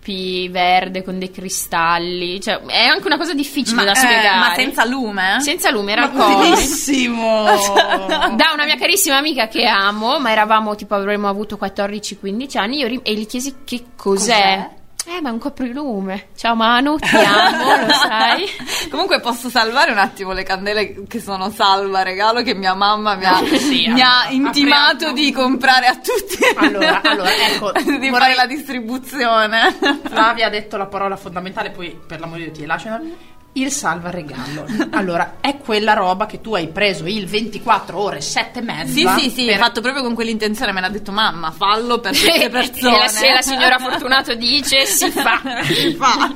hippie, verde, con dei cristalli. Cioè, è anche una cosa difficile Ma, da eh, spiegare. ma senza lume? Senza lume, era bellissimo! da una mia carissima amica che amo, ma eravamo tipo avremmo avuto 14-15 anni, io ri- e gli chiesi che cos'è. Eh, ma è un coprilume. Ciao Manu, ti amo, lo sai. Comunque posso salvare un attimo le candele che sono salva regalo che mia mamma mi ha, Sì, mi ha intimato apriamo. di comprare a tutti. Allora, allora, ecco, di vorrei- fare la distribuzione. Flavia ha detto la parola fondamentale, poi per l'amore di Dio ti lascio. Il salva regalo. Allora, è quella roba che tu hai preso il 24 ore, 7 e mezza. Sì, sì, sì, per- fatto proprio con quell'intenzione, me l'ha detto mamma, fallo per queste persone. E la, se la signora Fortunato dice si fa. si fa.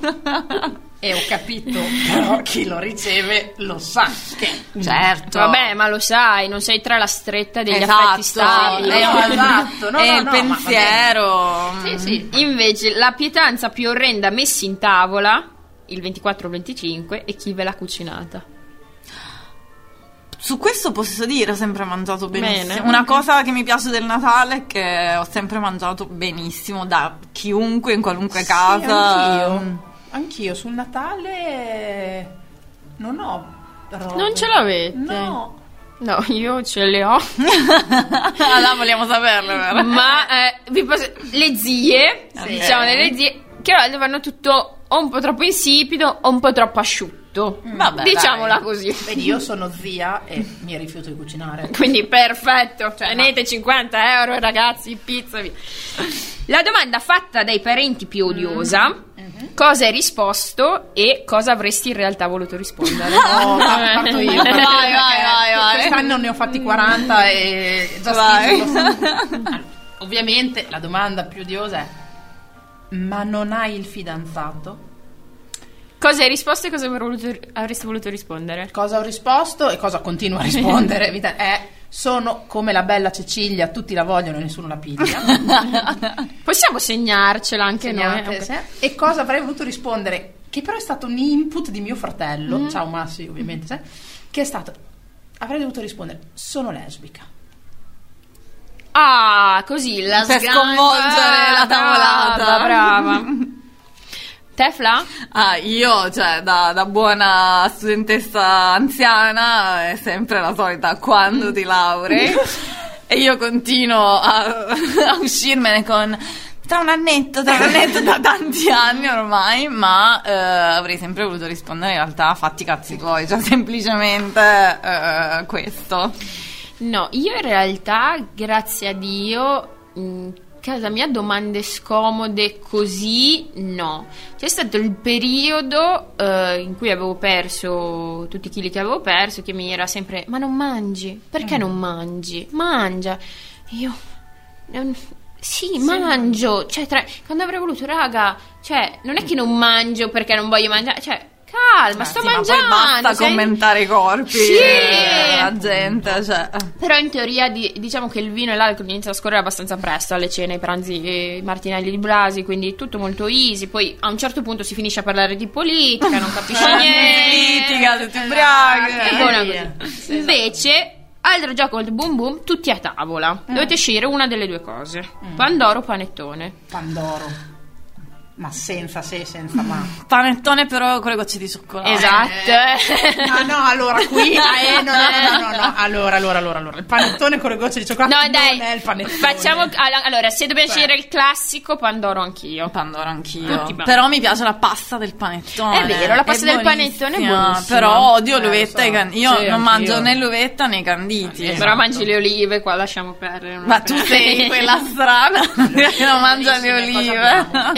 E ho capito, però chi lo riceve lo sa che... Certo. Vabbè, ma lo sai, non sei tra la stretta degli esatto, affetti stabili. Eh, no, esatto, no, è no, il no, ma pensiero. Sì, sì. Invece, la pietanza più orrenda messa in tavola, il 24-25, e chi ve l'ha cucinata? Su questo posso dire, ho sempre mangiato benissimo. Bene. Una cosa che mi piace del Natale è che ho sempre mangiato benissimo da chiunque in qualunque Sì, casa. anch'io. Anch'io sul Natale non ho robe. Non ce l'avete? No. No, io ce le ho. allora vogliamo saperlo, vero? ma eh, vi posso- le zie, Sì. diciamo delle zie, che a volte vanno tutto o un po' troppo insipido o un po' troppo asciutto. Vabbè, Diciamola dai. così. Vedi, io sono zia e mi rifiuto di cucinare. Quindi perfetto, Cioè, tenete 50 euro ragazzi, pizza via. La domanda fatta dai parenti più odiosa, cosa hai risposto e cosa avresti in realtà voluto rispondere? No, pa- parto io. Vai, vai, vai, vai. Quest'anno ne ho fatti 40 e già Vai. schifo. Allora, Ovviamente la domanda più odiosa è: ma non hai il fidanzato? Cosa hai risposto e cosa voluto- avresti voluto rispondere? Cosa ho risposto e cosa continuo a rispondere? È sono come la bella Cecilia, tutti la vogliono e nessuno la piglia. Possiamo segnarcela anche Segnate, noi. ok. sì. E cosa avrei voluto rispondere? Che però è stato un input di mio fratello, ciao Massi ovviamente, sì, che è stato, avrei dovuto rispondere, sono lesbica. Ah, così la Per sgamba- sconvolgere la tavolata. Brava, brava. Tefla? Ah, io, cioè, da, da buona studentessa anziana, è sempre la solita quando ti laurei. e io continuo a, a uscirmene con. tra un annetto, tra un annetto da tanti anni ormai, ma eh, avrei sempre voluto rispondere in realtà fatti i cazzi tuoi, cioè semplicemente eh, questo. No, io in realtà, grazie a Dio, in casa mia domande scomode così no. C'è stato il periodo eh, in cui avevo perso tutti i chili che avevo perso, che mi era sempre: Ma non mangi? Perché non mangi? Mangia. Io. non- sì, mangio. Cioè, tra- quando avrei voluto, raga, cioè, non è che non mangio perché non voglio mangiare. Cioè, calma, Ah, sto sì, ma mangiando. poi basta sei- commentare i corpi Sì. eh, la gente, cioè. Però in teoria di- diciamo che il vino e l'alcol iniziano a scorrere abbastanza presto alle cene, ai pranzi, ai martinelli di Blasi, quindi tutto molto easy. Poi a un certo punto si finisce a parlare di politica, non capisci niente. Politica, tutti ubriachi. E buona così. Invece, altro gioco del boom boom, tutti a tavola. Dovete scegliere una delle due cose: Pandoro o panettone. Pandoro. Ma senza se, senza ma. Panettone però con le gocce di cioccolato. Esatto. No, no, allora qui. eh, no, no, no, no, no. Allora, allora, allora, allora. Il panettone con le gocce di cioccolato No, dai, non è il panettone. facciamo. all- Allora, se dobbiamo scegliere il classico, Pandoro anch'io. Pandoro anch'io. Tutti. Però mi piace la pasta del panettone. È vero, la pasta È del panettone è buonissima. Però odio Eh, l'uvetta so. e can- Io Sì, non anch'io. mangio né l'uvetta né i canditi. Eh, Però mangi le olive, qua lasciamo perdere. Ma tu sei quella strana che non mangia le olive. abbiamo?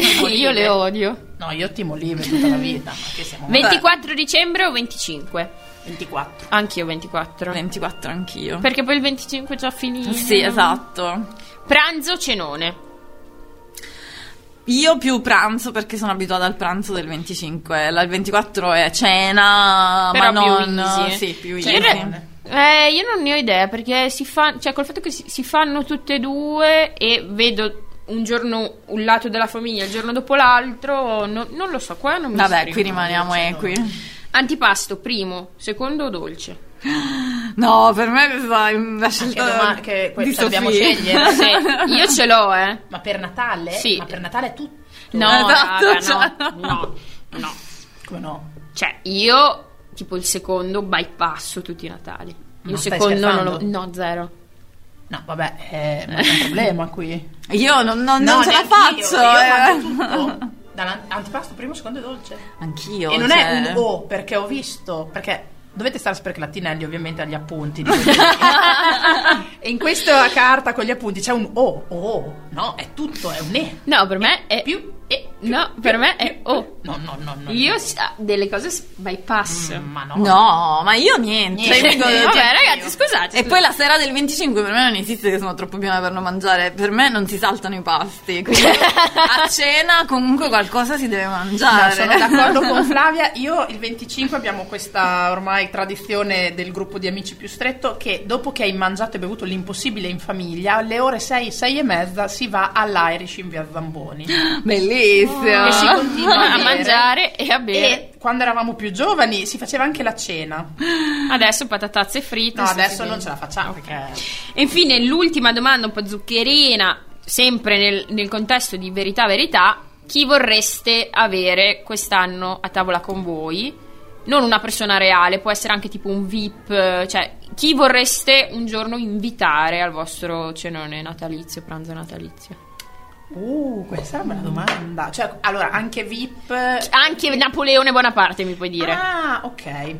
Io le odio. No, io timo olive tutta la vita. Ma che siamo 24 dicembre o 25? 24. Anch'io 24. 24 anch'io. Perché poi il 25 è già finito. Sì, esatto. Pranzo o cenone? Io più pranzo perché sono abituata al pranzo del 25. La- Il 24 è cena, Però ma più non easy. sì, più Cioè, easy. cenone. Eh, io non ne ho idea perché si fa, cioè col fatto che si, si fanno tutte e due e vedo un giorno un lato della famiglia, il giorno dopo l'altro, no- non lo so, qua non mi Vabbè, esprimo. qui rimaniamo equi. Antipasto, primo, secondo o dolce? No, per me è una Che, scelta doma- che di que- dobbiamo Sofì. scegliere. Sì, io ce l'ho, eh. Ma per Natale? Sì. Ma per Natale è tutto. No, Esatto, raga, cioè- no, no, no. Come no? Cioè, io, tipo il secondo, bypasso tutti i Natali. Il secondo non lo... No, zero. No, vabbè, eh, ma c'è un problema qui. Io non, non- No, non ce la faccio. Io eh. mangio tutto. Dall'antipasto primo, secondo e dolce. Anch'io. e non cioè. è un O, perché ho visto, perché dovete stare a sapere che la Tinelli ovviamente ha gli appunti. e in questa carta con gli appunti c'è un O, O, no, è tutto, è un E. No, per me è... Più E. No, per me è O. No, no, no, no. Io sa- delle cose bypass. Mm, ma no. No, ma io niente. Niente. Cioè, dico- Vabbè, cioè, ragazzi, scusate. E poi la sera del 25 per me non esiste che sono troppo piena per non mangiare. Per me non si saltano i pasti. Quindi a cena comunque qualcosa si deve No, mangiare. sono d'accordo con Flavia. Io il 25 abbiamo questa ormai tradizione del gruppo di amici più stretto che dopo che hai mangiato e bevuto l'impossibile in famiglia, alle ore 6, 6 e mezza si va all'Irish in via Zamboni. Bellissimo. E si continua a mangiare e a bere. E quando eravamo più giovani si faceva anche la cena. Adesso patatazze fritte. No, adesso non ce la facciamo perché E infine, l'ultima domanda un po' zuccherina, sempre nel, nel contesto di verità verità, chi vorreste avere quest'anno a tavola con voi? Non una persona reale, può essere anche tipo un VIP, cioè chi vorreste un giorno invitare al vostro cenone natalizio, pranzo natalizio? Uh, questa è una bella domanda. Cioè, allora, anche VIP Anche Napoleone Bonaparte mi puoi dire. Ah, ok.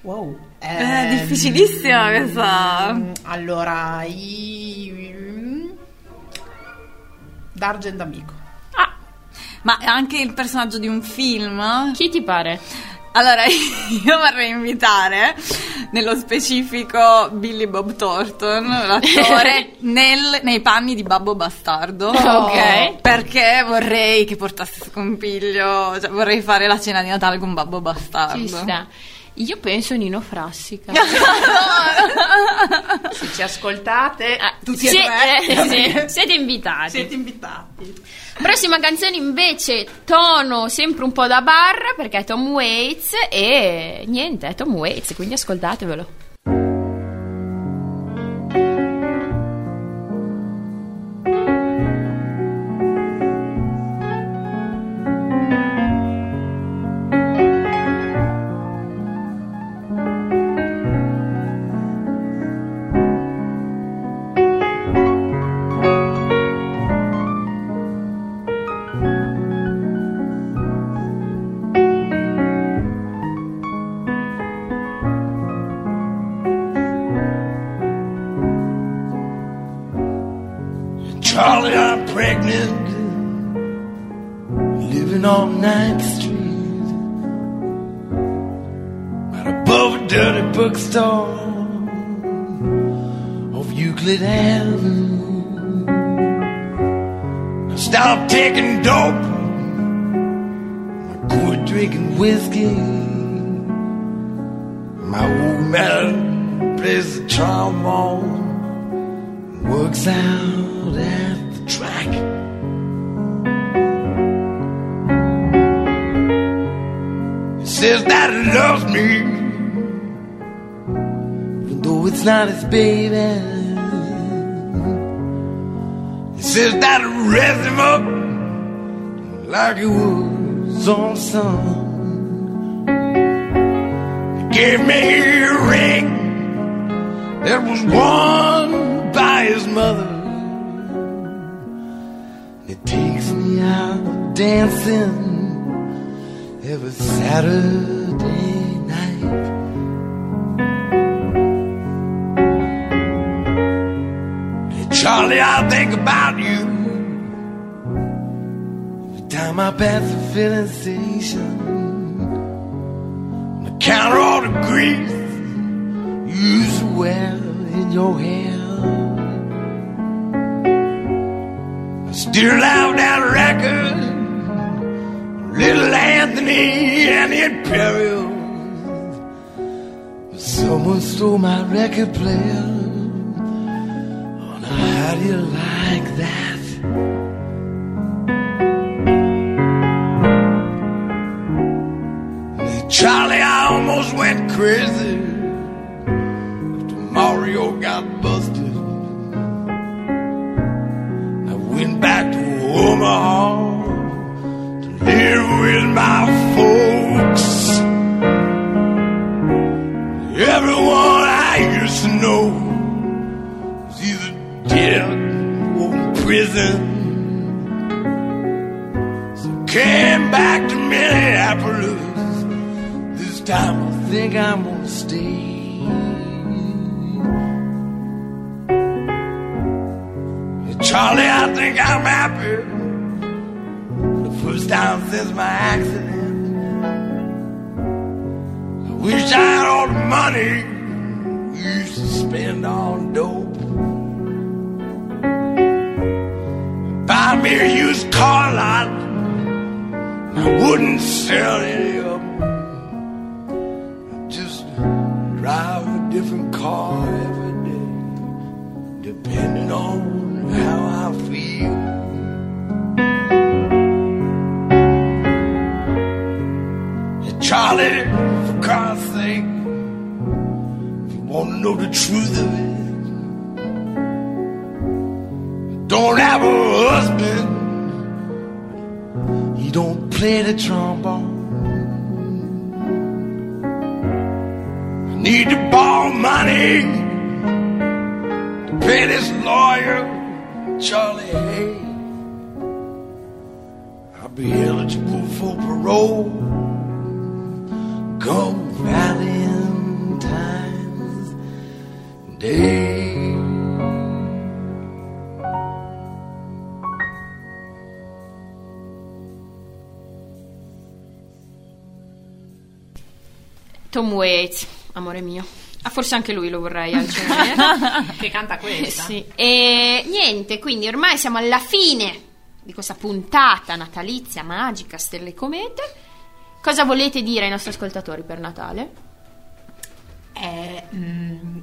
Wow. È Ehm, difficilissima questa. mm, Allora, i... D'Argent Amico. Ah, Ma anche il personaggio di un film? chi ti pare? Allora, io vorrei invitare nello specifico Billy Bob Thornton, l'attore, nel- nei panni di Babbo Bastardo. Ok. Perché vorrei che portasse scompiglio, cioè vorrei fare la cena di Natale con Babbo Bastardo. Ci sta. Io penso Nino Frassica. Se ci ascoltate, Ah, tutti e tre, eh, sì, siete invitati. siete invitati. Prossima canzone invece, tono sempre un po' da bar perché è Tom Waits e niente, è Tom Waits, quindi ascoltatevelo. Every Saturday night. Hey, Charlie, I think about you every time I pass the filling station. I counter all the grease used wear in your hair. I still have that record, Little Anthony and the Imperials. Someone stole my record player. Oh, now how do you like that? Charlie, I almost went crazy. Think I'm gonna stay. Charlie, I think I'm happy. The first time since my accident. I wish I had all the money we used to spend on dope. Buy me a used car lot. I wouldn't sell any of them. Every day, depending on how I feel. Charlie, for God's sake, if you want to know the truth of it, don't have a husband. He don't play the trombone. Need to borrow money to pay this lawyer. Charlie Hay. I'll be eligible for parole. Come Valentine's Day. Tom Waits, amore mio. Ah, forse anche lui lo vorrei al cielo. Che canta questa. sì. E niente, quindi ormai siamo alla fine di questa puntata natalizia magica Stelle e Comete. Cosa volete dire ai nostri ascoltatori per Natale? Eh, mm,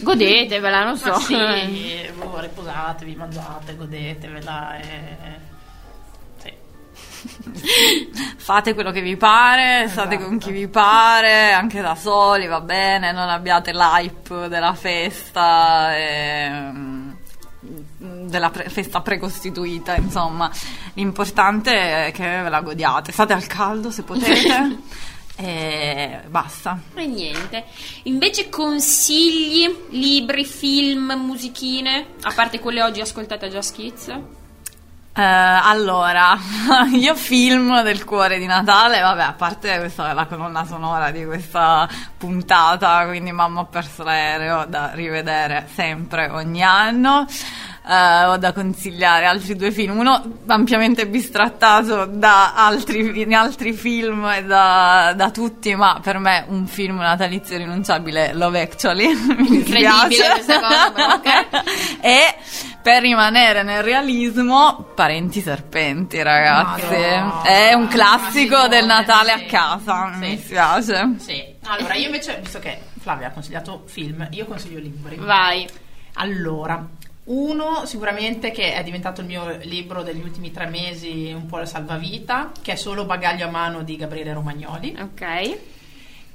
Godetevela, non so. ma sì, voi riposatevi, mangiate, godetevela. E... Fate quello che vi pare, state con chi vi pare, anche da soli va bene, non abbiate l'hype della festa, ehm, della pre- festa precostituita, insomma. L'importante è che ve la godiate, state al caldo se potete e basta. E niente. Invece consigli, libri, film, musichine, a parte quelle oggi ascoltate a Just Kids? Eh, allora, io film del cuore di Natale, vabbè, a parte questa è la colonna sonora di questa puntata, quindi Mamma ha perso l'aereo da rivedere sempre ogni anno. eh, ho da consigliare altri due film. Uno ampiamente bistrattato da altri, in altri film e da, da tutti, ma per me un film natalizio rinunciabile, Love Actually. Mi Incredibile dispiace. questa cosa, però, ok. e per rimanere nel realismo, Parenti Serpenti, ragazzi. Madonna. È un classico del Natale a casa, Sì. mi spiace. Sì. Allora, io invece, visto che Flavia ha consigliato film, io consiglio libri. Vai. Allora, uno sicuramente che è diventato il mio libro degli ultimi tre mesi, un po' la salvavita, che è solo Bagaglio a mano di Gabriele Romagnoli. Ok.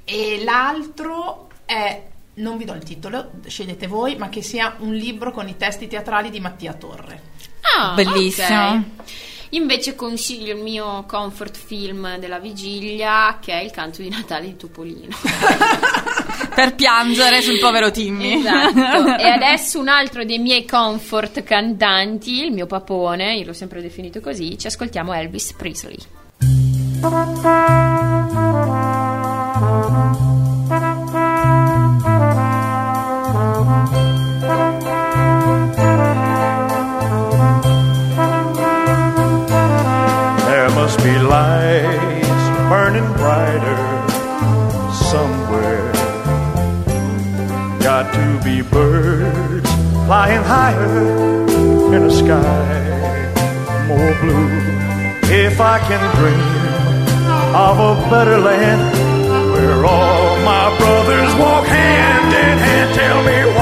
E l'altro è, non vi do il titolo, scegliete voi, ma che sia un libro con i testi teatrali di Mattia Torre. Ah, Bellissimo. ok. Invece consiglio il mio comfort film della vigilia, che è Il canto di Natale di Topolino. Per piangere sul povero Timmy. Esatto. E adesso un altro dei miei comfort cantanti, il mio papone, io l'ho sempre definito così, ci ascoltiamo Elvis Presley. Lights burning brighter somewhere. Got to be birds flying higher in a sky more blue. If I can dream of a better land where all my brothers walk hand in hand, tell me why.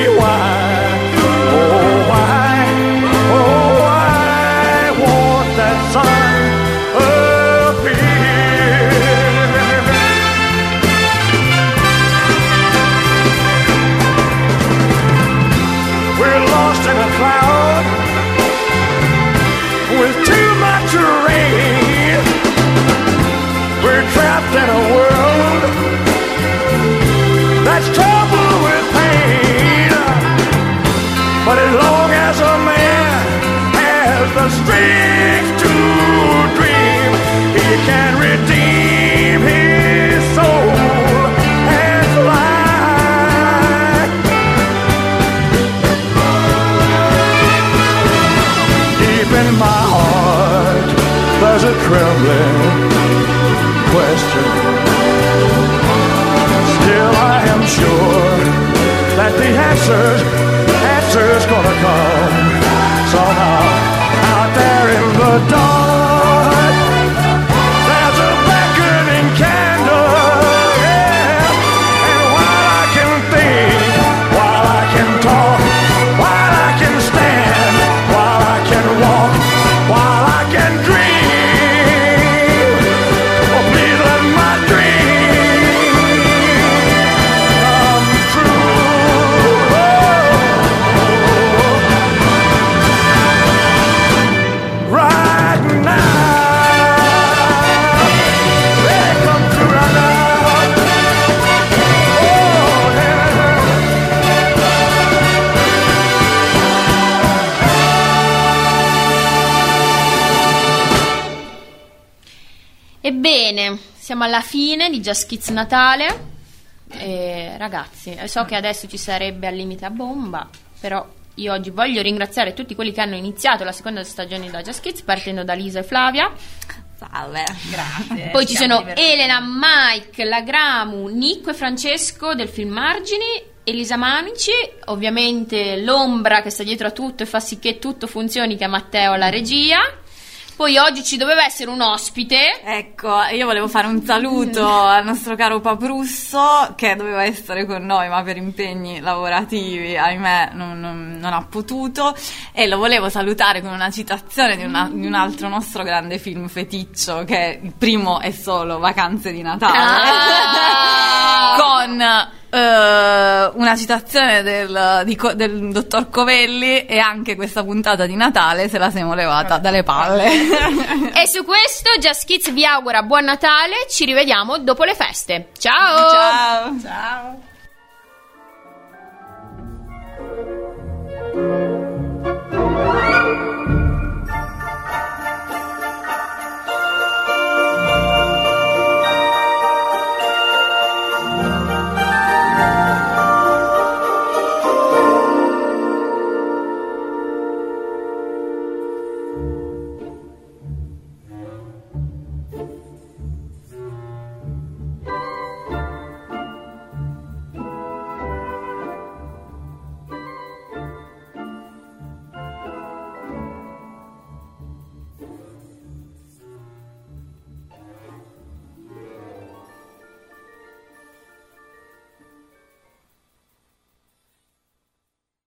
answers, answers gonna come Ebbene, siamo alla fine di Just Kids Natale. E, ragazzi, so che adesso ci sarebbe al limite a bomba, però io oggi voglio ringraziare tutti quelli che hanno iniziato la seconda stagione da Just Kids, partendo da Lisa e Flavia. Salve. Grazie. Poi ci sono divertiti. Elena, Mike, Lagramu, Nico e Francesco del film Margini, Elisa Mamici, ovviamente l'ombra che sta dietro a tutto e fa sì che tutto funzioni, che è Matteo alla regia. Poi oggi ci doveva essere un ospite. Ecco, io volevo fare un saluto al nostro caro Paprusso che doveva essere con noi, ma per impegni lavorativi, ahimè, non, non- non ha potuto. E lo volevo salutare con una citazione di, una- di un altro nostro grande film feticcio, che è il primo e solo Vacanze di Natale. Ah! con Uh, una citazione del, di, del, dottor Covelli e anche questa puntata di Natale se la siamo levata dalle palle. e su questo Just Kids vi augura buon Natale, ci rivediamo dopo le feste. Ciao! Ciao! Ciao!